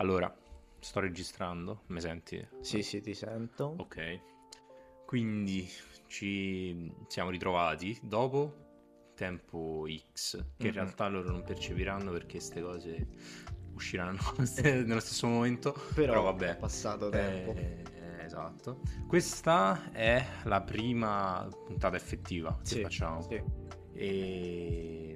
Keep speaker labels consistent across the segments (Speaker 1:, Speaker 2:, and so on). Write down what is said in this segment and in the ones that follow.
Speaker 1: Allora, sto registrando, mi senti?
Speaker 2: Sì, sì, ti sento.
Speaker 1: Ok. Quindi ci siamo ritrovati dopo tempo X, che in
Speaker 2: Mhm.
Speaker 1: realtà loro non percepiranno perché queste cose usciranno nello stesso momento.
Speaker 2: Però,
Speaker 1: Però vabbè.
Speaker 2: è passato tempo.
Speaker 1: Eh, esatto. Questa è la prima puntata effettiva che
Speaker 2: Sì,
Speaker 1: facciamo.
Speaker 2: sì.
Speaker 1: E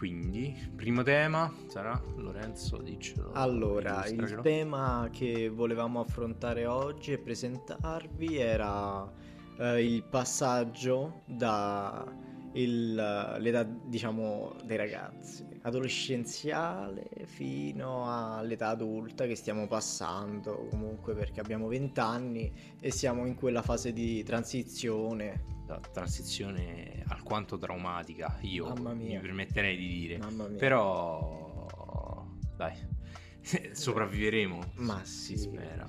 Speaker 1: quindi, primo tema sarà Lorenzo, diccelo.
Speaker 2: Allora, il tema che volevamo affrontare oggi e presentarvi era eh, il passaggio da il- l'età, diciamo, dei ragazzi, adolescenziale fino all'età adulta che stiamo passando, comunque perché abbiamo 20 anni e siamo in quella fase di transizione.
Speaker 1: La transizione alquanto traumatica, io
Speaker 2: Mamma
Speaker 1: mi permetterei di dire.
Speaker 2: Mamma mia.
Speaker 1: Però, dai, sopravviveremo,
Speaker 2: Ma
Speaker 1: si
Speaker 2: sì.
Speaker 1: spera.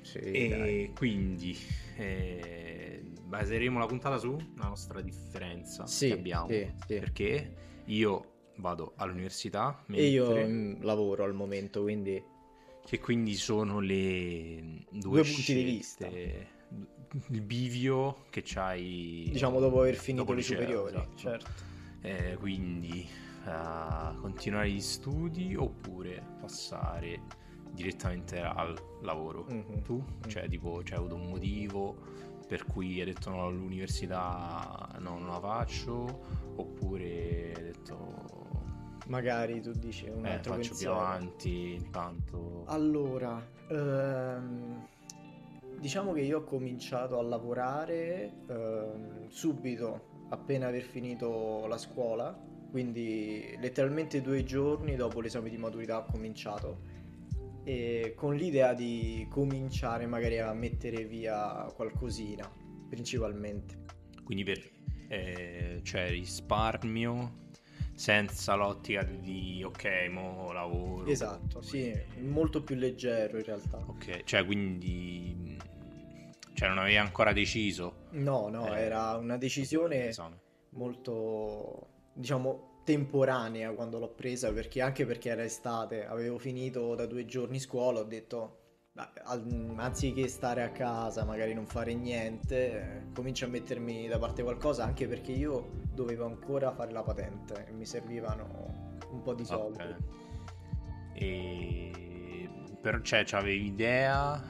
Speaker 2: Sì,
Speaker 1: E
Speaker 2: dai.
Speaker 1: quindi eh, baseremo la puntata sulla nostra differenza
Speaker 2: Sì,
Speaker 1: che abbiamo.
Speaker 2: sì, sì.
Speaker 1: Perché io vado all'università,
Speaker 2: E io
Speaker 1: mentre-
Speaker 2: lavoro al momento, quindi
Speaker 1: che quindi sono le due,
Speaker 2: Due punti di vista.
Speaker 1: Il bivio che c'hai
Speaker 2: diciamo dopo aver finito
Speaker 1: dopo
Speaker 2: le superiori,
Speaker 1: esatto.
Speaker 2: certo.
Speaker 1: Eh, quindi eh, continuare gli studi oppure passare direttamente al lavoro.
Speaker 2: Mhm.
Speaker 1: Tu? Cioè, tipo, c'è avuto un motivo per cui hai detto no, all'università no, non la faccio, oppure hai detto
Speaker 2: Magari tu dici un
Speaker 1: eh,
Speaker 2: altro
Speaker 1: faccio più
Speaker 2: pensiero.
Speaker 1: avanti, intanto...
Speaker 2: Allora, ehm, diciamo che io ho cominciato a lavorare ehm, subito appena aver finito la scuola, quindi letteralmente due giorni dopo l'esame di maturità ho cominciato e con l'idea di cominciare magari a mettere via qualcosina, principalmente.
Speaker 1: Quindi per eh, cioè risparmio senza l'ottica di ok, mo lavoro.
Speaker 2: Esatto, sì, molto più leggero in realtà.
Speaker 1: Ok, cioè quindi mh, cioè non avevi ancora deciso
Speaker 2: No, no,
Speaker 1: Eh,
Speaker 2: era una decisione molto, diciamo, temporanea quando l'ho presa, perché anche perché era estate, avevo finito da due giorni scuola, ho detto, "Beh, al- anziché stare a casa, magari non fare niente, eh, comincio a mettermi da parte qualcosa, anche perché io dovevo ancora fare la patente e mi servivano un po' di soldi.
Speaker 1: Ok. E però cioè avevi idea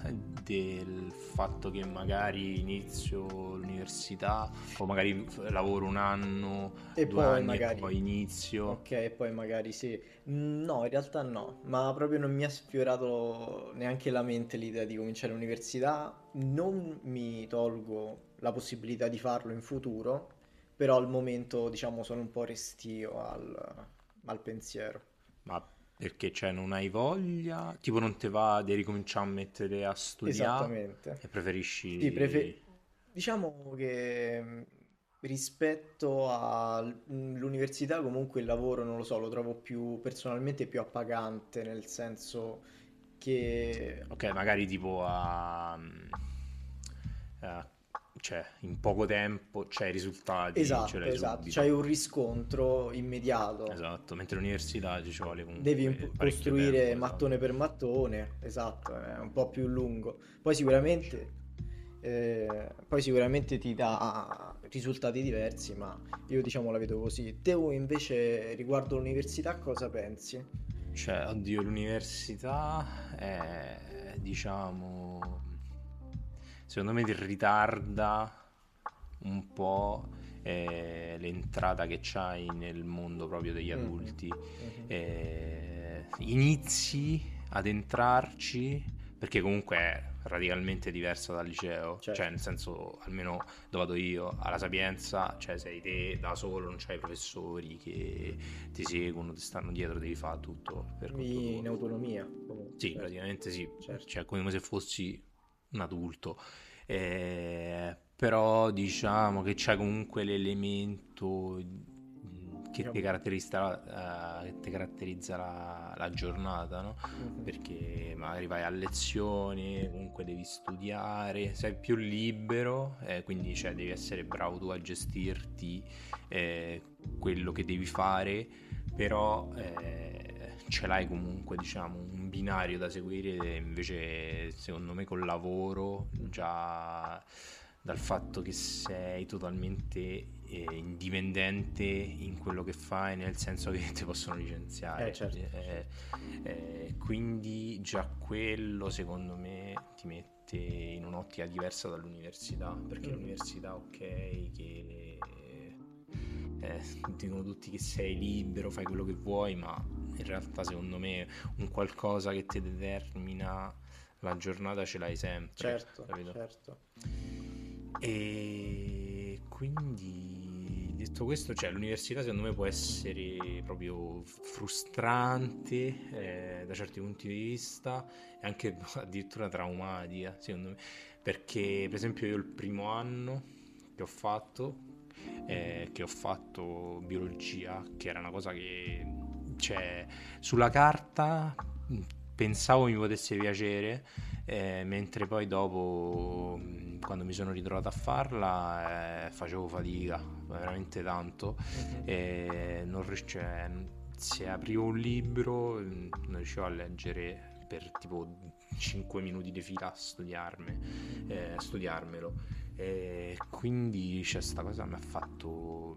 Speaker 1: del fatto che magari inizio l'università o magari lavoro un anno,
Speaker 2: E poi magari...
Speaker 1: e poi inizio.
Speaker 2: Ok, e poi magari sì. No, in realtà no, ma proprio non mi ha sfiorato neanche la mente l'idea di cominciare l'università. Non mi tolgo la possibilità di farlo in futuro, però al momento, diciamo, sono un po' restio al, al pensiero.
Speaker 1: Ma perché cioè non hai voglia? Tipo non ti va di ricominciare a mettere a studiare
Speaker 2: Esattamente.
Speaker 1: e preferisci
Speaker 2: Sì, prefe- diciamo che mh, rispetto all'università comunque il lavoro, non lo so, lo trovo più personalmente più appagante, nel senso che
Speaker 1: Ok, magari tipo a... a- cioè in poco tempo c'hai i risultati, ce
Speaker 2: Esatto,
Speaker 1: l'hai
Speaker 2: esatto,
Speaker 1: subito.
Speaker 2: c'hai un riscontro immediato.
Speaker 1: Esatto, mentre all'università ci vuole comunque
Speaker 2: Devi costruire
Speaker 1: tempo, esatto.
Speaker 2: mattone per mattone, esatto, è un po' più lungo. Poi sicuramente, eh, poi sicuramente ti dà risultati diversi, ma io diciamo la vedo così. Te invece riguardo l'università cosa pensi?
Speaker 1: Cioè, oddio, l'università è, diciamo, secondo me ti ritarda un po' eh, l'entrata che c'hai nel mondo proprio degli
Speaker 2: Mhm,
Speaker 1: adulti.
Speaker 2: mhm.
Speaker 1: Eh, inizi ad entrarci perché comunque è radicalmente diversa dal liceo,
Speaker 2: Certo.
Speaker 1: cioè nel senso, almeno dove vado io, alla Sapienza, cioè sei te da solo, non c'hai professori che ti seguono, ti stanno dietro, devi fare tutto per
Speaker 2: in autonomia, comunque,
Speaker 1: Sì,
Speaker 2: certo.
Speaker 1: praticamente sì,
Speaker 2: Certo.
Speaker 1: cioè come se fossi un adulto. Eh, però diciamo che c'è comunque l'elemento mm, che ti
Speaker 2: Diciamo-
Speaker 1: caratterizza, eh, che caratterizza la, la giornata, no?
Speaker 2: Mhm.
Speaker 1: Perché magari vai a lezione, comunque devi studiare, sei più libero, eh, quindi cioè, devi essere bravo tu a gestirti eh, quello che devi fare però eh, ce l'hai comunque diciamo un binario da seguire invece secondo me col lavoro già dal fatto che sei totalmente eh, indipendente in quello che fai nel senso che ti possono licenziare
Speaker 2: Eh, certo.
Speaker 1: Eh, eh, quindi già quello secondo me ti mette in un'ottica diversa dall'università perché
Speaker 2: Mm.
Speaker 1: l'università ok che eh, dicono tutti che sei libero, fai quello che vuoi, ma in realtà secondo me un qualcosa che ti determina la giornata ce l'hai sempre.
Speaker 2: Certo,
Speaker 1: capito?
Speaker 2: certo.
Speaker 1: E quindi detto questo, cioè, l'università secondo me può essere proprio frustrante eh, da certi punti di vista e anche addirittura traumatica, secondo me, perché per esempio io il primo anno che ho fatto, eh, che ho fatto biologia, che era una cosa che cioè, sulla carta mh, pensavo mi potesse piacere, eh, mentre poi dopo, mh, quando mi sono ritrovato a farla, eh, facevo fatica, veramente tanto.
Speaker 2: Mhm.
Speaker 1: E non rius- cioè, se aprivo un libro, non riuscivo a leggere per tipo 5 minuti di fila a studiarmi, eh, a studiarmelo. E quindi c'è sta cosa mi ha fatto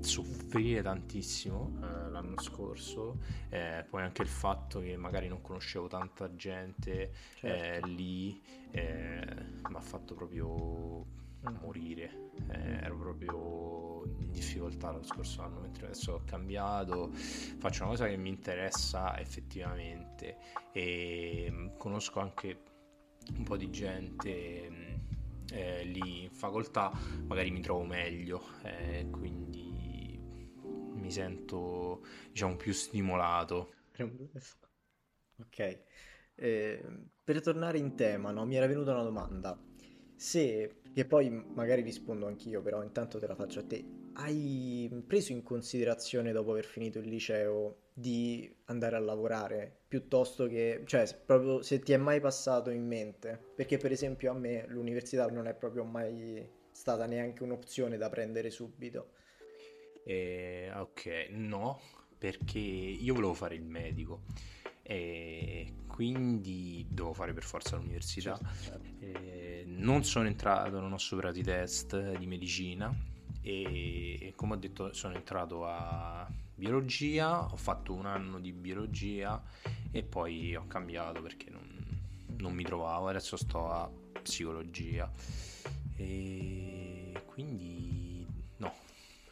Speaker 1: soffrire tantissimo eh, l'anno scorso. Eh, poi anche il fatto che magari non conoscevo tanta gente
Speaker 2: Certo.
Speaker 1: eh, lì eh, mi ha fatto proprio
Speaker 2: Mm.
Speaker 1: morire. Eh, ero proprio in difficoltà lo scorso anno, mentre adesso ho cambiato, faccio una cosa che mi interessa effettivamente e mm, conosco anche un po' di gente mm, eh, lì in facoltà, magari mi trovo meglio, eh, quindi mi sento diciamo più stimolato.
Speaker 2: Ok, Eh, per tornare in tema, no, mi era venuta una domanda. Se, che poi magari rispondo anch'io, però intanto te la faccio a te. Hai preso in considerazione dopo aver finito il liceo di andare a lavorare piuttosto che, cioè, proprio se ti è mai passato in mente? Perché per esempio a me l'università non è proprio mai stata neanche un'opzione da prendere subito.
Speaker 1: Eh, ok, no, perché io volevo fare il medico e quindi dovevo fare per forza l'università.
Speaker 2: Certo, certo.
Speaker 1: Eh, non sono entrato, non ho superato i test di medicina e come ho detto sono entrato a biologia, ho fatto un anno di biologia e poi ho cambiato perché non, non mi trovavo, adesso sto a psicologia. E quindi no,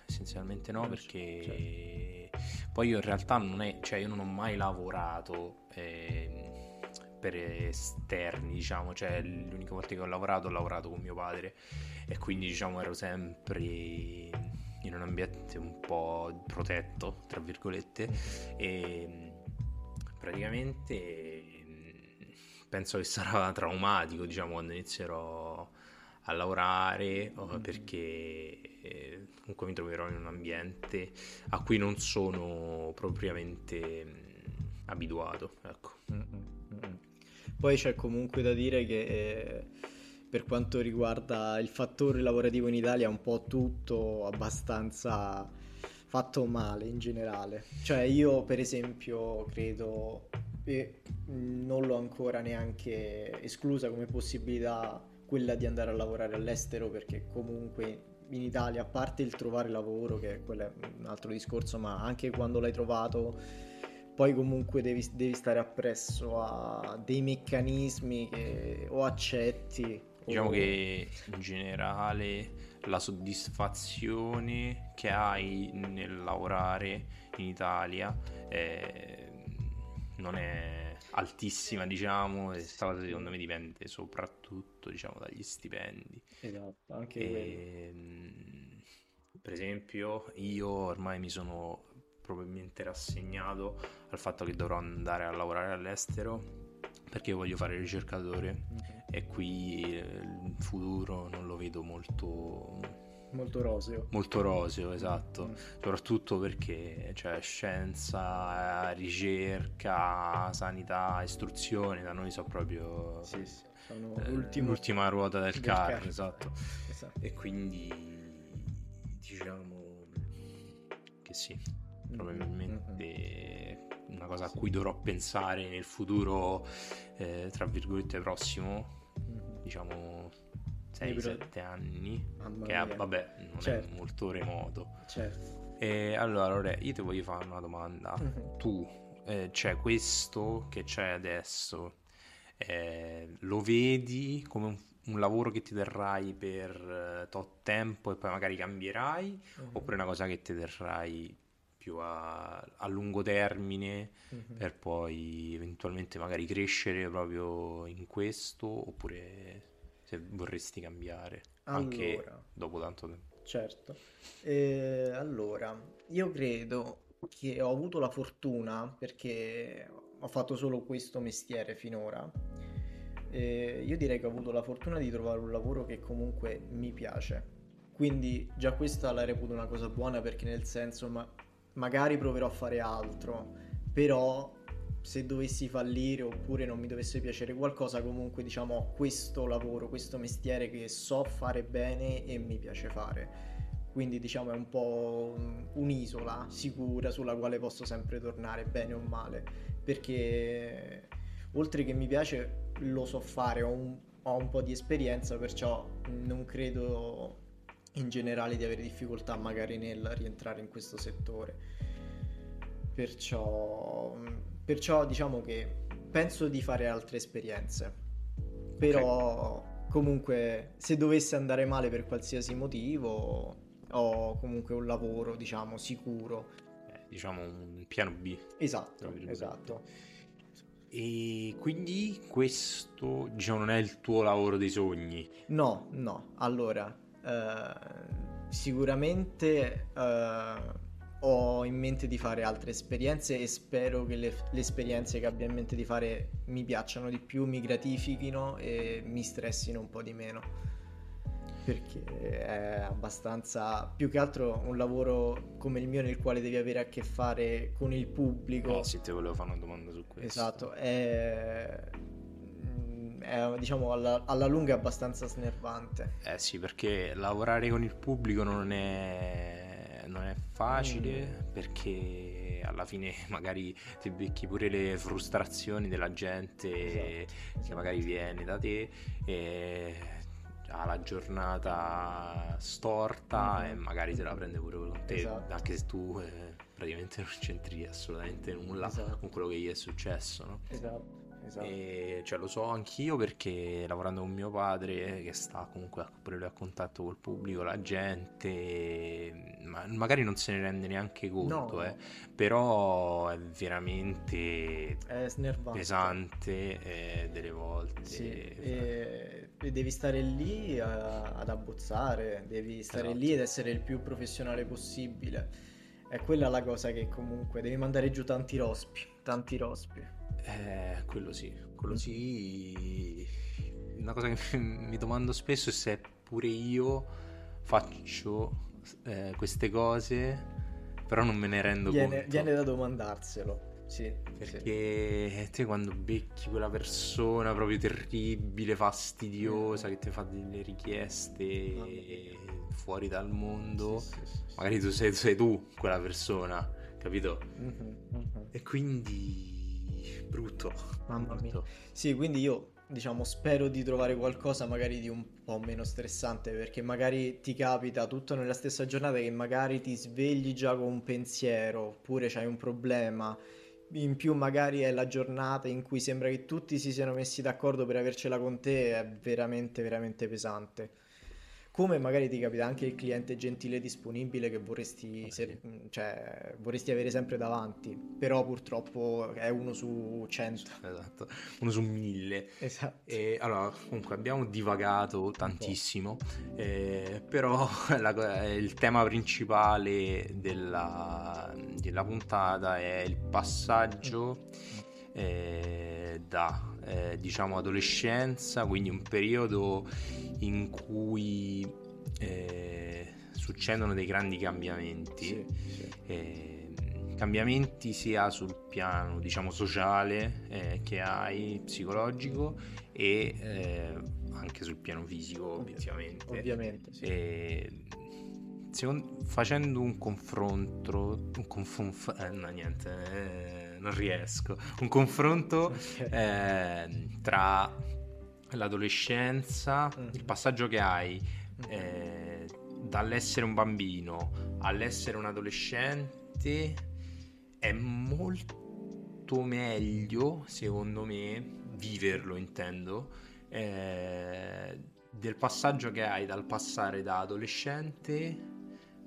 Speaker 1: essenzialmente no
Speaker 2: Non-
Speaker 1: perché poi io in realtà non è, cioè io non ho mai lavorato ehm, per esterni, diciamo, cioè l'unica volta che ho lavorato ho lavorato con mio padre. E quindi diciamo ero sempre in un ambiente un po' protetto, tra virgolette, e praticamente mh, penso che sarà traumatico, diciamo, quando inizierò a lavorare o- perché eh, comunque mi troverò in un ambiente a cui non sono propriamente mh, abituato, ecco.
Speaker 2: Mm, mm, mm. Poi c'è comunque da dire che eh, per quanto riguarda il fattore lavorativo in Italia è un po' tutto abbastanza fatto male in generale. Cioè io per esempio credo, e non l'ho ancora neanche esclusa come possibilità quella di andare a lavorare all'estero perché comunque in Italia, a parte il trovare lavoro, che quello è un altro discorso, ma anche quando l'hai trovato poi comunque devi, devi stare appresso a dei meccanismi che o accetti
Speaker 1: Diciamo
Speaker 2: o...
Speaker 1: che in generale la soddisfazione che hai nel lavorare in Italia eh, non è altissima, diciamo, e questa cosa secondo me dipende soprattutto, diciamo, dagli stipendi.
Speaker 2: Esatto, anche quello.
Speaker 1: Ehm, per esempio, io ormai mi sono probabilmente rassegnato al fatto che dovrò andare a lavorare all'estero perché io voglio fare ricercatore
Speaker 2: Ok.
Speaker 1: E qui eh, il futuro non lo vedo molto,
Speaker 2: Molto roseo.
Speaker 1: molto roseo, esatto,
Speaker 2: Mm.
Speaker 1: soprattutto perché cioè, scienza, ricerca, sanità, istruzione, da noi sono proprio
Speaker 2: Sì, sì, sono
Speaker 1: eh, l'ultima ruota del,
Speaker 2: del
Speaker 1: carro,
Speaker 2: carro.
Speaker 1: esatto.
Speaker 2: Esatto.
Speaker 1: E quindi diciamo che sì. probabilmente una cosa a cui dovrò pensare nel futuro, eh, tra virgolette, prossimo, diciamo 6-7 anni,
Speaker 2: Mamma
Speaker 1: che
Speaker 2: mia.
Speaker 1: vabbè non
Speaker 2: Certo.
Speaker 1: è molto remoto.
Speaker 2: Certo.
Speaker 1: E allora, Lore, io ti voglio fare una domanda.
Speaker 2: Mhm.
Speaker 1: Tu, eh, cioè questo che c'è adesso, eh, lo vedi come un, un lavoro che ti terrai per eh, tot tempo e poi magari cambierai,
Speaker 2: Mhm.
Speaker 1: oppure una cosa che ti terrai più a, a lungo termine
Speaker 2: Mhm.
Speaker 1: per poi eventualmente magari crescere proprio in questo, oppure se vorresti cambiare anche
Speaker 2: Allora.
Speaker 1: dopo tanto tempo.
Speaker 2: Certo. Eh, allora, io credo che ho avuto la fortuna perché ho fatto solo questo mestiere finora. Eh, io direi che ho avuto la fortuna di trovare un lavoro che comunque mi piace. Quindi già questa la reputo una cosa buona perché nel senso ma- magari proverò a fare altro, però se dovessi fallire oppure non mi dovesse piacere qualcosa, comunque diciamo ho questo lavoro, questo mestiere che so fare bene e mi piace fare. Quindi diciamo è un po' un- un'isola sicura sulla quale posso sempre tornare, bene o male, perché oltre che mi piace lo so fare, ho un, ho un po' di esperienza, perciò non credo in generale di avere difficoltà magari nel rientrare in questo settore. Perciò, perciò diciamo che penso di fare altre esperienze. Però comunque se dovesse andare male per qualsiasi motivo, ho comunque un lavoro, diciamo, sicuro.
Speaker 1: Eh, diciamo un piano B.
Speaker 2: Esatto, esatto.
Speaker 1: E quindi questo, diciamo, non è il tuo lavoro dei sogni.
Speaker 2: No, no. Allora, eh, sicuramente eh, ho in mente di fare altre esperienze e spero che le, le esperienze che abbia in mente di fare mi piacciono di più, mi gratifichino e mi stressino un po' di meno. Perché è abbastanza, più che altro un lavoro come il mio nel quale devi avere a che fare con il pubblico.
Speaker 1: Eh, sì, ti volevo fare una domanda su questo.
Speaker 2: Esatto, è, è, diciamo alla, alla lunga è abbastanza snervante.
Speaker 1: Eh sì, perché lavorare con il pubblico non è, non è facile,
Speaker 2: Mm.
Speaker 1: perché alla fine magari ti becchi pure le frustrazioni della gente che
Speaker 2: Esatto,
Speaker 1: magari viene da te e ha la giornata storta
Speaker 2: Mhm.
Speaker 1: e magari se la prende pure con te,
Speaker 2: Esatto.
Speaker 1: anche se tu eh, praticamente non c'entri assolutamente nulla
Speaker 2: Esatto.
Speaker 1: con quello che gli è successo, no?
Speaker 2: Esatto, esatto.
Speaker 1: E cioè, lo so anch'io perché lavorando con mio padre, che sta comunque a- pure lui a contatto col pubblico, la gente ma- magari non se ne rende neanche conto,
Speaker 2: No.
Speaker 1: eh, però è veramente
Speaker 2: È
Speaker 1: pesante eh, delle volte.
Speaker 2: Sì, e, e devi stare lì a- ad abbozzare, devi stare
Speaker 1: Esatto.
Speaker 2: lì ed essere il più professionale possibile. È quella la cosa che comunque devi mandare giù tanti rospi, tanti rospi.
Speaker 1: Eh, quello sì, quello sì. Una cosa che mi domando spesso è se pure io faccio eh, queste cose, però non me ne rendo
Speaker 2: Viene,
Speaker 1: conto.
Speaker 2: viene da domandarselo. Sì, sì.
Speaker 1: Perché te quando becchi quella persona proprio terribile, fastidiosa, che ti fa delle richieste fuori dal mondo,
Speaker 2: Sì, sì, sì, sì.
Speaker 1: magari tu sei, sei tu quella persona, capito?
Speaker 2: Mhm, mhm.
Speaker 1: E quindi brutto,
Speaker 2: Mamma mia.
Speaker 1: brutto.
Speaker 2: Sì, quindi io diciamo spero di trovare qualcosa magari di un po' meno stressante perché magari ti capita tutto nella stessa giornata che magari ti svegli già con un pensiero oppure c'hai un problema. In più magari è la giornata in cui sembra che tutti si siano messi d'accordo per avercela con te, è veramente veramente pesante. Come magari ti capita anche il cliente gentile e disponibile che vorresti,
Speaker 1: Ah,
Speaker 2: se- cioè, vorresti avere sempre davanti, però purtroppo è uno su cento.
Speaker 1: Esatto, uno su mille.
Speaker 2: Esatto.
Speaker 1: E allora, comunque abbiamo divagato tantissimo, eh, però la eh, il tema principale della, della puntata è il passaggio eh, da eh, diciamo adolescenza, quindi un periodo in cui eh, succedono dei grandi cambiamenti.
Speaker 2: Sì, sì.
Speaker 1: eh, cambiamenti sia sul piano diciamo sociale eh, che hai psicologico e eh, anche sul piano fisico obiettivamente
Speaker 2: Ovviamente, sì.
Speaker 1: E secondo- facendo un confronto, un confonf- eh, no niente, eh, non riesco, un confronto eh, tra l'adolescenza,
Speaker 2: Mm.
Speaker 1: il passaggio che hai eh, dall'essere un bambino all'essere un adolescente è molto meglio, secondo me, viverlo intendo, eh, del passaggio che hai dal passare da adolescente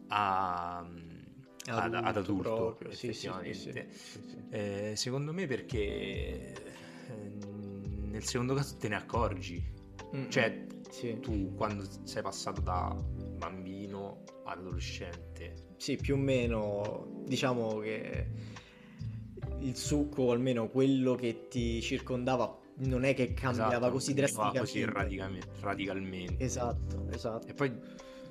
Speaker 1: a, ad, ad adulto,
Speaker 2: proprio,
Speaker 1: effettivamente.
Speaker 2: sì, sì, sì.
Speaker 1: Eh, secondo me perché eh, nel secondo caso te ne accorgi.
Speaker 2: Mm,
Speaker 1: Cioè, tu quando sei passato da bambino ad adolescente,
Speaker 2: Sì, più o meno diciamo che il succo, o almeno quello che ti circondava, non è che cambiava
Speaker 1: esatto,
Speaker 2: così drasticamente.
Speaker 1: così radicalmente.
Speaker 2: Esatto, esatto.
Speaker 1: E poi,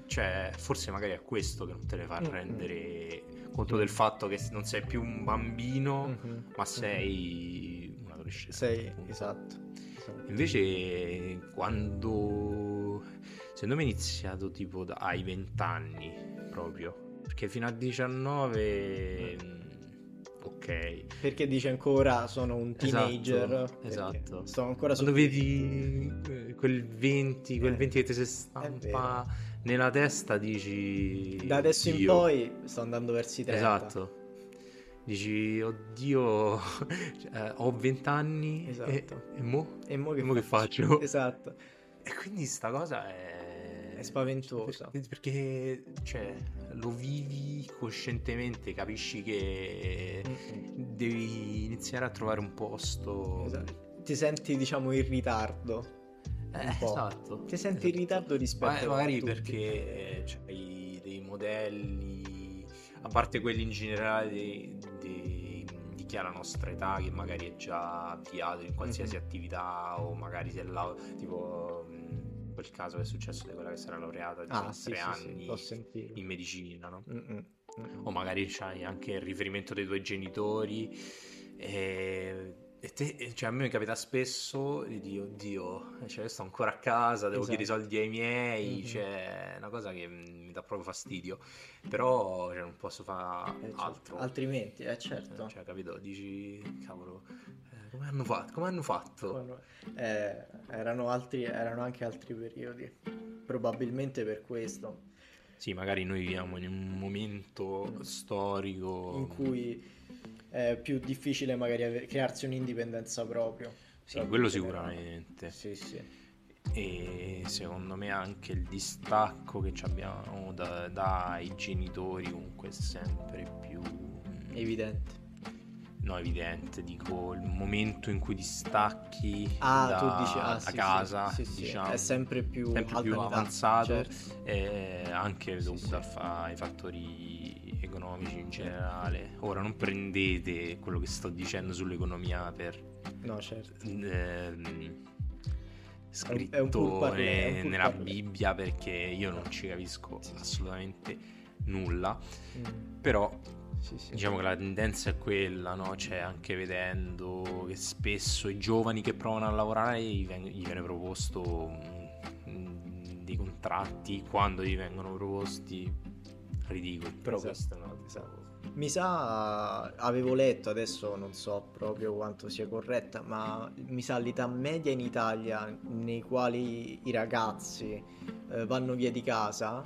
Speaker 1: cioè, forse magari è questo che non te ne fa
Speaker 2: Mm, mm.
Speaker 1: rendere conto del fatto che non sei più un bambino,
Speaker 2: Mhm,
Speaker 1: ma
Speaker 2: mhm.
Speaker 1: sei un adolescente.
Speaker 2: Sei, esatto. esatto.
Speaker 1: Invece, quando secondo me è iniziato tipo da- ai 20 anni proprio, perché fino a 19, mm, ok.
Speaker 2: Perché dice ancora sono un
Speaker 1: Esatto,
Speaker 2: teenager. perché
Speaker 1: esatto.
Speaker 2: Sto ancora
Speaker 1: Quando
Speaker 2: su-
Speaker 1: vedi eh, quel 20, quel
Speaker 2: Eh,
Speaker 1: 20 che ti si stampa nella testa, dici.
Speaker 2: Da adesso in
Speaker 1: "Oddio".
Speaker 2: poi sto andando verso i 30.
Speaker 1: Esatto. Dici, oddio, cioè, ho 20 anni e,
Speaker 2: Esatto.
Speaker 1: e mo?
Speaker 2: E mo che,
Speaker 1: E mo che faccio?
Speaker 2: Esatto.
Speaker 1: E quindi sta cosa è...
Speaker 2: È spaventosa.
Speaker 1: Per- Perché, cioè, lo vivi coscientemente, capisci che devi iniziare a trovare un posto...
Speaker 2: Esatto. Ti senti, diciamo, in ritardo.
Speaker 1: Eh, esatto.
Speaker 2: Ti senti in
Speaker 1: esatto.
Speaker 2: ritardo rispetto
Speaker 1: Ma-
Speaker 2: a
Speaker 1: magari
Speaker 2: tutti.
Speaker 1: perché c'hai dei modelli, a parte quelli in generale di, di- di chi ha la nostra età, che magari è già avviato in qualsiasi
Speaker 2: Mhm.
Speaker 1: attività, o magari si è lau- tipo mh, quel caso che è successo di quella che era laureata diciamo,
Speaker 2: Ah, sì,
Speaker 1: tre
Speaker 2: sì, sì,
Speaker 1: anni
Speaker 2: sentito.
Speaker 1: in medicina, no?
Speaker 2: Mm-mm. Mm-mm.
Speaker 1: O magari c'hai anche il riferimento dei tuoi genitori. E, e te- cioè, a me mi capita spesso di dire, oddio, cioè, io sto ancora a casa, devo
Speaker 2: Esatto.
Speaker 1: chiedere i soldi ai miei,
Speaker 2: Mhm.
Speaker 1: cioè, è una cosa che mi dà proprio fastidio. Però cioè, non posso fare
Speaker 2: Eh, certo.
Speaker 1: altro.
Speaker 2: Altrimenti, eh certo.
Speaker 1: Cioè, capito? Dici, cavolo, eh, come hanno fatto? Come hanno fatto?
Speaker 2: Eh, erano, altri, erano anche altri periodi. Probabilmente per questo.
Speaker 1: Sì, magari noi viviamo in un momento storico
Speaker 2: In cui è più difficile magari crearsi un'indipendenza proprio.
Speaker 1: Sì, quello sicuramente.
Speaker 2: Sì, sì.
Speaker 1: e secondo me anche il distacco che abbiamo da- dai genitori comunque è sempre più mm,
Speaker 2: Evidente.
Speaker 1: no evidente dico il momento in cui distacchi
Speaker 2: Ah,
Speaker 1: da,
Speaker 2: dici ah, sì,
Speaker 1: casa
Speaker 2: sì, sì,
Speaker 1: diciamo
Speaker 2: è sempre più,
Speaker 1: sempre più avanzato
Speaker 2: certo.
Speaker 1: anche dovuto ai fattori economici in generale ora non prendete quello che sto dicendo sull'economia per
Speaker 2: No, certo.
Speaker 1: ehm, scritto
Speaker 2: è un è un
Speaker 1: ne-
Speaker 2: pur
Speaker 1: nella
Speaker 2: parler.
Speaker 1: Bibbia perché io non ci capisco
Speaker 2: Sì, sì.
Speaker 1: assolutamente nulla
Speaker 2: Mm,
Speaker 1: però
Speaker 2: sì,
Speaker 1: diciamo che la tendenza è quella no? cioè anche vedendo che spesso i giovani che provano a lavorare gli, veng- gli viene proposto dei contratti quando gli vengono proposti ridicoli però
Speaker 2: Esatto,
Speaker 1: una
Speaker 2: esatto. Mi sa, avevo letto, adesso non so proprio quanto sia corretta, ma mi sa l'età media in Italia nei quali i ragazzi eh, vanno via di casa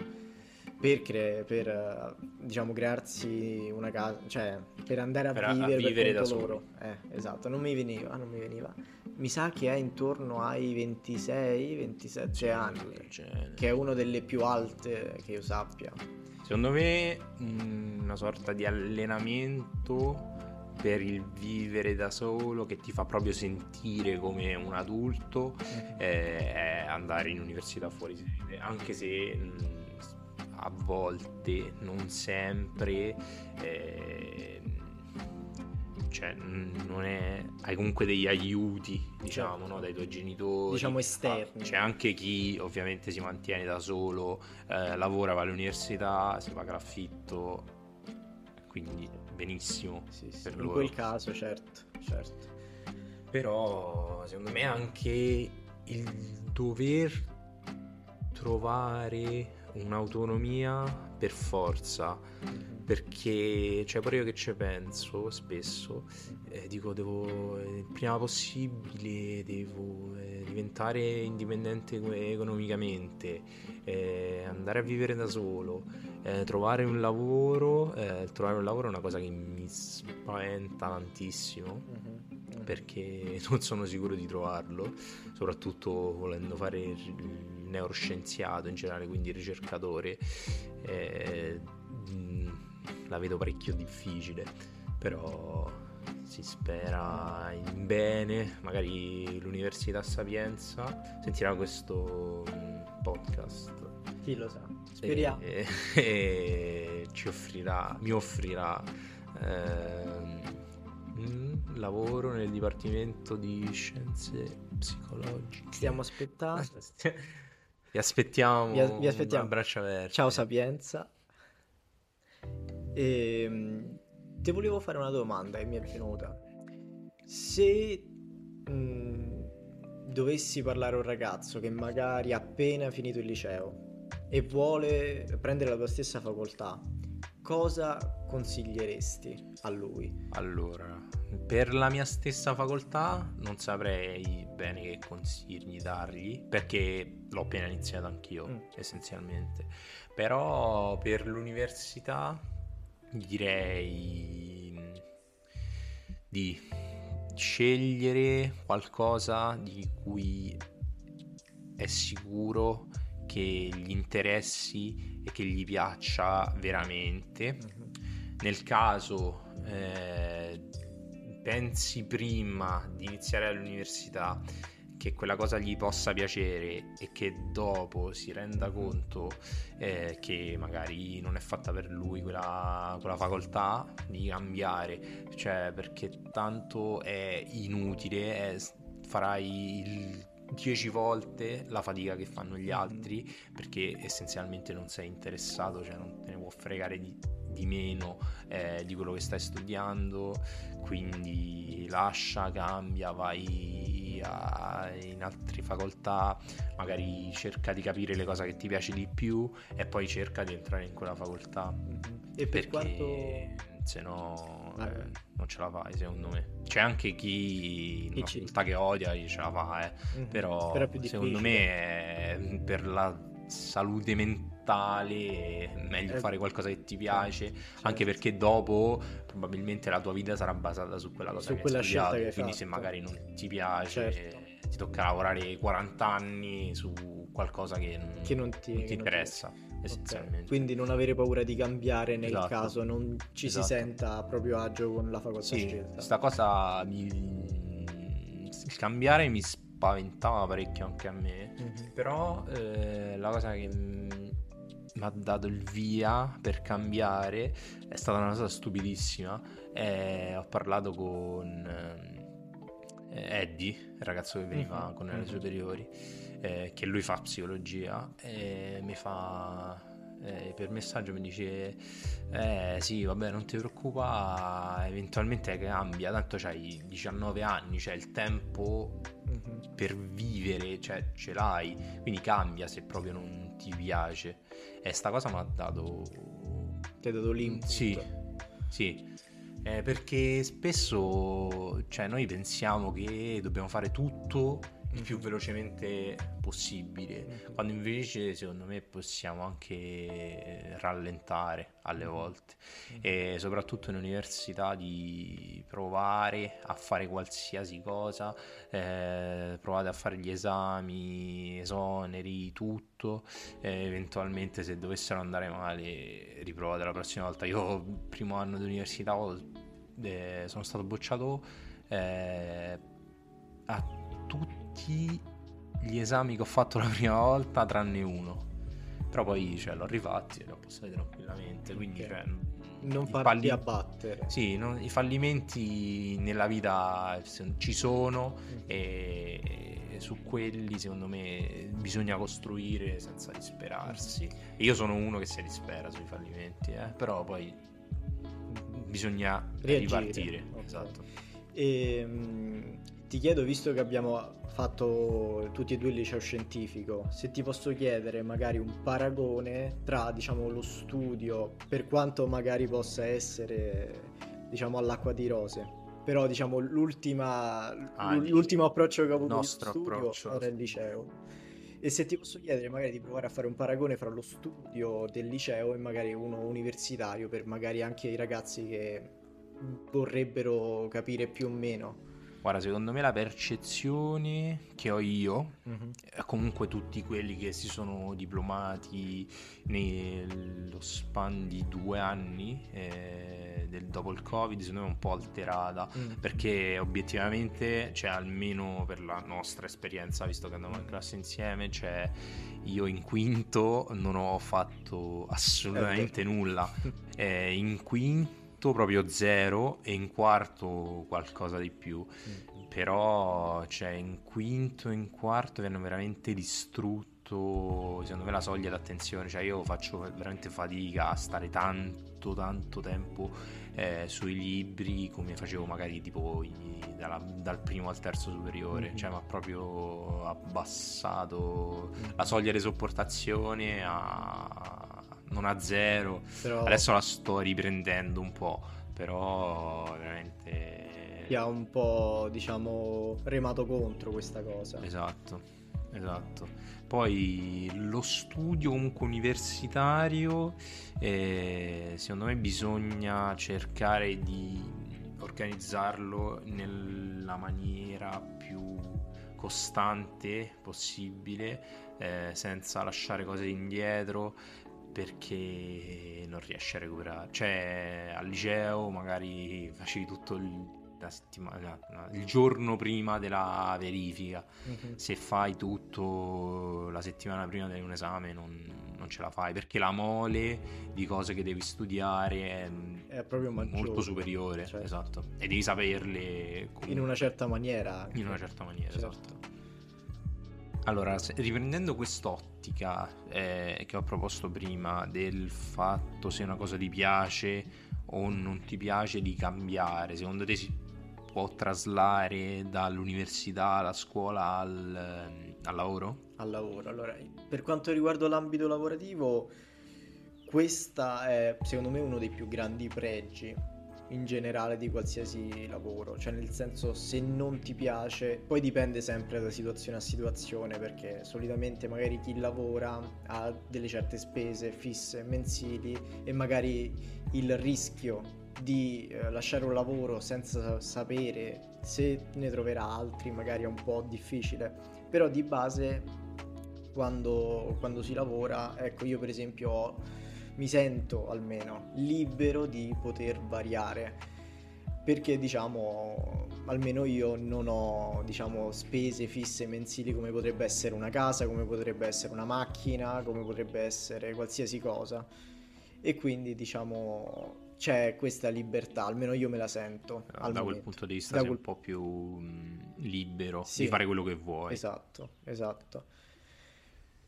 Speaker 2: per, cre- per eh, diciamo crearsi una casa, cioè per andare a
Speaker 1: Per a- a
Speaker 2: vivere, per
Speaker 1: vivere da
Speaker 2: loro. Eh, esatto, non mi veniva, non mi veniva. Mi sa che è intorno ai 26-27 anni,
Speaker 1: del genere.
Speaker 2: che è una delle più alte che io sappia.
Speaker 1: Secondo me mm, una sorta di allenamento per il vivere da solo che ti fa proprio sentire come un adulto eh, è andare in università fuori sede, anche se mm, a volte, non sempre, eh, cioè non è, hai comunque degli aiuti, diciamo,
Speaker 2: Certo.
Speaker 1: no, dai tuoi genitori.
Speaker 2: Diciamo esterni.
Speaker 1: Ah, C'è anche chi ovviamente si mantiene da solo, eh, lavora, va all'università, si paga l'affitto, quindi benissimo.
Speaker 2: Sì, sì, in
Speaker 1: loro.
Speaker 2: quel caso, certo, certo.
Speaker 1: Però secondo me anche il dover trovare un'autonomia per forza
Speaker 2: Mhm.
Speaker 1: Perché cioè pure io che ci penso spesso eh, dico devo il prima possibile devo eh, diventare indipendente economicamente eh, andare a vivere da solo eh, trovare un lavoro eh, trovare un lavoro è una cosa che mi spaventa tantissimo
Speaker 2: Mhm.
Speaker 1: perché non sono sicuro di trovarlo, soprattutto volendo fare il neuroscienziato in generale, quindi ricercatore, eh, mh, la vedo parecchio difficile, però si spera in bene, magari l'Università Sapienza sentirà questo mh, podcast
Speaker 2: Chi lo sa? Speriamo.
Speaker 1: e, e ci offrirà, mi offrirà ehm, un lavoro nel Dipartimento di Scienze Psicologiche.
Speaker 2: Stiamo aspettando.
Speaker 1: Vi aspettiamo,
Speaker 2: Vi, vi aspettiamo.
Speaker 1: a braccia aperte.
Speaker 2: Ciao Sapienza. Ehm, ti volevo fare una domanda che mi è venuta. Se mh, dovessi parlare a un ragazzo che magari ha appena finito il liceo e vuole prendere la tua stessa facoltà, cosa consiglieresti a lui?
Speaker 1: Allora, per la mia stessa facoltà non saprei bene che consigli dargli, perché l'ho appena iniziato anch'io,
Speaker 2: Mm.
Speaker 1: essenzialmente. Però per l'università direi di scegliere qualcosa di cui è sicuro che gli interessi e che gli piaccia veramente
Speaker 2: Mhm.
Speaker 1: nel caso eh, pensi prima di iniziare all'università che quella cosa gli possa piacere e che dopo si renda conto eh, che magari non è fatta per lui quella, quella facoltà di cambiare, cioè perché tanto è inutile, è- farai il 10 volte la fatica che fanno gli altri perché essenzialmente non sei interessato, cioè non te ne può fregare di, di meno eh, di quello che stai studiando, quindi lascia, cambia, vai a- in altre facoltà, magari cerca di capire le cose che ti piace di più e poi cerca di entrare in quella facoltà.
Speaker 2: E per
Speaker 1: Perché
Speaker 2: quanto...
Speaker 1: se no
Speaker 2: Vai,
Speaker 1: eh, non ce la fai, secondo me. C'è anche chi in facoltà che odia ce la fa, eh.
Speaker 2: Mhm.
Speaker 1: Però, secondo me è- per la salute mentale è meglio
Speaker 2: Eh,
Speaker 1: fare qualcosa che ti piace,
Speaker 2: certo.
Speaker 1: anche perché dopo probabilmente la tua vita sarà basata su quella cosa
Speaker 2: Su
Speaker 1: che
Speaker 2: quella
Speaker 1: hai
Speaker 2: scelta
Speaker 1: studiato,
Speaker 2: che hai
Speaker 1: quindi se
Speaker 2: fatto.
Speaker 1: magari non ti piace
Speaker 2: Certo.
Speaker 1: ti tocca lavorare 40 anni su qualcosa che, non-
Speaker 2: Che non ti-
Speaker 1: non
Speaker 2: che non ti
Speaker 1: interessa,
Speaker 2: Ok,
Speaker 1: essenzialmente.
Speaker 2: Quindi non avere paura di cambiare nel
Speaker 1: Esatto.
Speaker 2: caso non ci
Speaker 1: Esatto.
Speaker 2: si senta a proprio agio con la facoltà
Speaker 1: Sì,
Speaker 2: scelta.
Speaker 1: questa cosa mi... il cambiare mi spaventava parecchio anche a me,
Speaker 2: Mhm.
Speaker 1: però eh, la cosa che mi ha dato il via per cambiare è stata una cosa stupidissima. Eh, ho parlato con eh, Eddie, il ragazzo che veniva
Speaker 2: Mhm,
Speaker 1: con le
Speaker 2: mhm.
Speaker 1: superiori, eh, che lui fa psicologia e mi fa eh, per messaggio mi dice eh sì vabbè non ti preoccupare eventualmente cambia tanto c'hai 19 anni c'è il tempo
Speaker 2: Mhm.
Speaker 1: per vivere cioè ce l'hai quindi cambia se proprio non ti piace e sta cosa mi ha dato
Speaker 2: Ti ha dato l'input.
Speaker 1: sì sì Eh, perché spesso cioè, noi pensiamo che dobbiamo fare tutto il più
Speaker 2: Mhm.
Speaker 1: velocemente possibile
Speaker 2: Mhm.
Speaker 1: quando invece secondo me possiamo anche rallentare alle
Speaker 2: Mhm.
Speaker 1: volte e soprattutto in università di provare a fare qualsiasi cosa eh, provate a fare gli esami esoneri tutto eh, eventualmente se dovessero andare male riprovate la prossima volta io primo anno di università eh, sono stato bocciato eh, a tutti gli esami che ho fatto la prima volta tranne uno però poi cioè, l'ho rifatti e li ho passati tranquillamente quindi
Speaker 2: Ok.
Speaker 1: cioè,
Speaker 2: Non farti
Speaker 1: falli-
Speaker 2: abbattere.
Speaker 1: sì, no, i fallimenti nella vita ci sono
Speaker 2: Mhm.
Speaker 1: e su quelli secondo me bisogna costruire senza disperarsi. E io sono uno che si dispera sui fallimenti, eh, però poi bisogna
Speaker 2: Reagire.
Speaker 1: ripartire.
Speaker 2: Ok.
Speaker 1: Esatto.
Speaker 2: E, mm, ti chiedo, visto che abbiamo fatto tutti e due il liceo scientifico, se ti posso chiedere magari un paragone tra, diciamo, lo studio, per quanto magari possa essere, diciamo, all'acqua di rose. Però, diciamo, l'ultima,
Speaker 1: Ah,
Speaker 2: l'ultimo approccio che ho avuto
Speaker 1: nostro
Speaker 2: studio
Speaker 1: approccio.
Speaker 2: era il liceo. E se ti posso chiedere magari di provare a fare un paragone fra lo studio del liceo e magari uno universitario, per magari anche i ragazzi che vorrebbero capire più o meno.
Speaker 1: Guarda, secondo me la percezione che ho io, e comunque tutti quelli che si sono diplomati nello span di due anni eh, del- dopo il Covid, secondo me è un po' alterata.
Speaker 2: Mm.
Speaker 1: Perché obiettivamente, cioè almeno per la nostra esperienza, visto che andiamo in classe insieme, cioè io in quinto non ho fatto assolutamente nulla. Eh, in quinto proprio zero e in quarto qualcosa di più. Però, cioè, in quinto e in quarto vi hanno veramente distrutto, secondo me, la soglia d'attenzione. Cioè, io faccio veramente fatica a stare tanto, tanto tempo eh, sui libri come facevo magari tipo dalla- dal primo al terzo superiore.
Speaker 2: Mhm.
Speaker 1: Cioè, mi ha proprio abbassato la soglia di sopportazione a... non a zero.
Speaker 2: Però
Speaker 1: Adesso la sto riprendendo un po', però veramente...
Speaker 2: ti ha un po', diciamo, remato contro questa cosa.
Speaker 1: Esatto, esatto. Poi lo studio comunque universitario, eh, secondo me bisogna cercare di organizzarlo nella maniera più costante possibile, eh, senza lasciare cose indietro perché non riesci a recuperare. Cioè, al liceo magari facevi tutto il, la settimana, no, il giorno prima della verifica.
Speaker 2: Mhm.
Speaker 1: Se fai tutto la settimana prima di un esame non, non ce la fai perché la mole di cose che devi studiare è,
Speaker 2: È proprio maggiore.
Speaker 1: molto superiore.
Speaker 2: Certo.
Speaker 1: Esatto. E devi saperle comunque
Speaker 2: In una certa maniera. anche.
Speaker 1: in una certa maniera.
Speaker 2: Certo.
Speaker 1: Esatto. Allora, riprendendo quest'ottica eh, che ho proposto prima del fatto se una cosa ti piace o non ti piace di cambiare, secondo te si può traslare dall'università alla scuola al, ehm, al lavoro?
Speaker 2: al lavoro. Allora, per quanto riguarda l'ambito lavorativo, questa è secondo me uno dei più grandi pregi in generale di qualsiasi lavoro, cioè nel senso se non ti piace, poi dipende sempre da situazione a situazione, perché solitamente magari chi lavora ha delle certe spese fisse mensili e magari il rischio di eh, lasciare un lavoro senza sapere se ne troverà altri magari è un po' difficile, però di base quando, quando si lavora, ecco io per esempio ho- mi sento almeno libero di poter variare perché diciamo almeno io non ho diciamo spese fisse mensili come potrebbe essere una casa, come potrebbe essere una macchina, come potrebbe essere qualsiasi cosa e quindi diciamo c'è questa libertà, almeno io me la sento
Speaker 1: da quel
Speaker 2: momento.
Speaker 1: punto di vista
Speaker 2: Da
Speaker 1: sei
Speaker 2: quel-
Speaker 1: un po' più mm, libero
Speaker 2: Sì.
Speaker 1: di fare quello che vuoi.
Speaker 2: Esatto, esatto.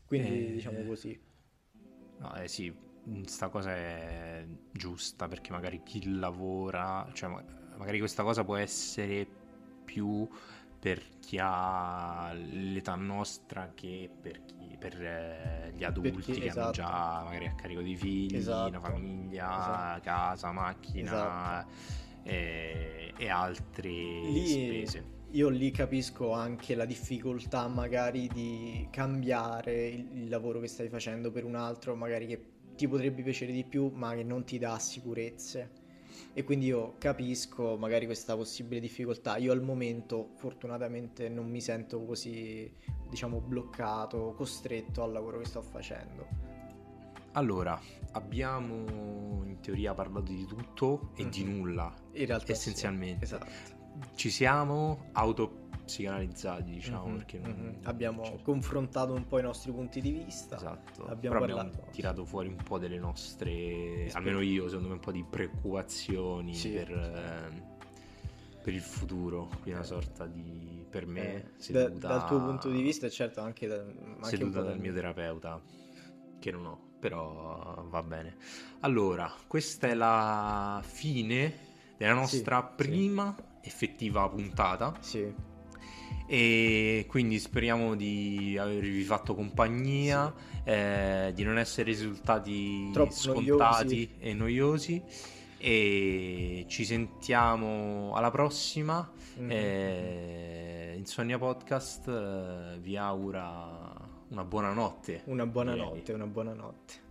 Speaker 2: Quindi
Speaker 1: Eh,
Speaker 2: diciamo così.
Speaker 1: No, eh sì, sta cosa è giusta perché magari chi lavora, cioè ma- magari questa cosa può essere più per chi ha l'età nostra che per, chi- per eh, gli adulti
Speaker 2: chi-
Speaker 1: che hanno
Speaker 2: esatto.
Speaker 1: già magari a carico di figli,
Speaker 2: Esatto.
Speaker 1: una famiglia,
Speaker 2: Esatto.
Speaker 1: casa, macchina
Speaker 2: Esatto.
Speaker 1: e, e altre
Speaker 2: Lì-
Speaker 1: spese.
Speaker 2: Io lì capisco anche la difficoltà magari di cambiare il, il lavoro che stai facendo per un altro, magari che ti potrebbe piacere di più, ma che non ti dà sicurezze. E quindi io capisco magari questa possibile difficoltà. Io al momento fortunatamente non mi sento così, diciamo, bloccato, costretto al lavoro che sto facendo.
Speaker 1: Allora, abbiamo in teoria parlato di tutto e di
Speaker 2: Mhm.
Speaker 1: nulla.
Speaker 2: In realtà sì,
Speaker 1: Essenzialmente.
Speaker 2: esatto.
Speaker 1: Ci siamo autopsicanalizzati, diciamo,
Speaker 2: Mhm,
Speaker 1: perché non-
Speaker 2: mhm. abbiamo
Speaker 1: cioè,
Speaker 2: confrontato un po' i nostri punti di vista.
Speaker 1: esatto.
Speaker 2: abbiamo
Speaker 1: abbiamo tirato fuori un po' delle nostre,
Speaker 2: Esper-
Speaker 1: almeno io, secondo me, un po' di preoccupazioni
Speaker 2: Sì.
Speaker 1: per, ehm, per il futuro. Qui una
Speaker 2: Eh.
Speaker 1: sorta di, per me,
Speaker 2: Eh, da-
Speaker 1: seduta,
Speaker 2: dal tuo punto di vista, e certo, anche, da, anche
Speaker 1: seduta dal mio terapeuta, che non ho, però va bene. Allora, questa è la fine della
Speaker 2: Sì,
Speaker 1: nostra
Speaker 2: sì.
Speaker 1: prima effettiva puntata.
Speaker 2: Sì,
Speaker 1: E quindi speriamo di avervi fatto compagnia, eh, di non essere risultati
Speaker 2: Troppo
Speaker 1: scontati
Speaker 2: noiosi.
Speaker 1: e noiosi. E ci sentiamo alla prossima.
Speaker 2: Mhm.
Speaker 1: Eh, Insonnia Podcast eh, vi augura una buona notte.
Speaker 2: Una buona notte, una buona notte.